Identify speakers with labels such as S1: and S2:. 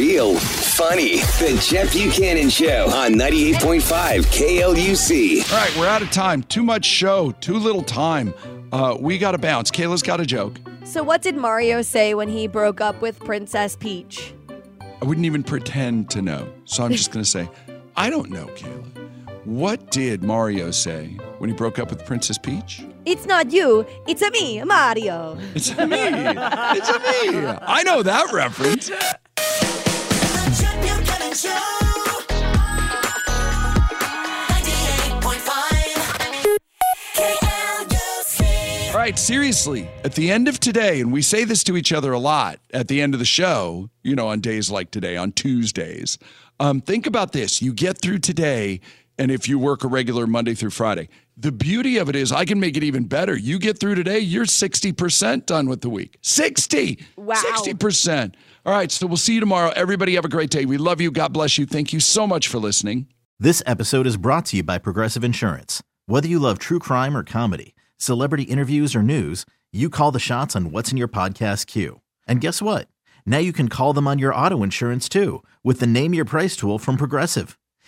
S1: real funny. The Chet Buchanan Show on 98.5 KLUC.
S2: All right, we're out of time. Too much show, too little time. Uh, we got to bounce. Kayla's got a joke.
S3: So, what did Mario say when he broke up with Princess Peach?
S2: I wouldn't even pretend to know. So I'm just going to say, I don't know, Kayla. What did Mario say when he broke up with Princess Peach?
S3: It's not you, it's a me, Mario.
S2: It's a me. It's a me. I know that reference. All right, seriously, at the end of today, and we say this to each other a lot at the end of the show, you know, on days like today, on Tuesdays, um, think about this. You get through today, and if you work a regular Monday through Friday, the beauty of it is I can make it even better. You get through today, you're 60% done with the week. 60.
S3: Wow.
S2: 60%. All right, so we'll see you tomorrow. Everybody have a great day. We love you. God bless you. Thank you so much for listening.
S4: This episode is brought to you by Progressive Insurance. Whether you love true crime or comedy, celebrity interviews or news, you call the shots on what's in your podcast queue. And guess what? Now you can call them on your auto insurance too with the Name Your Price tool from Progressive.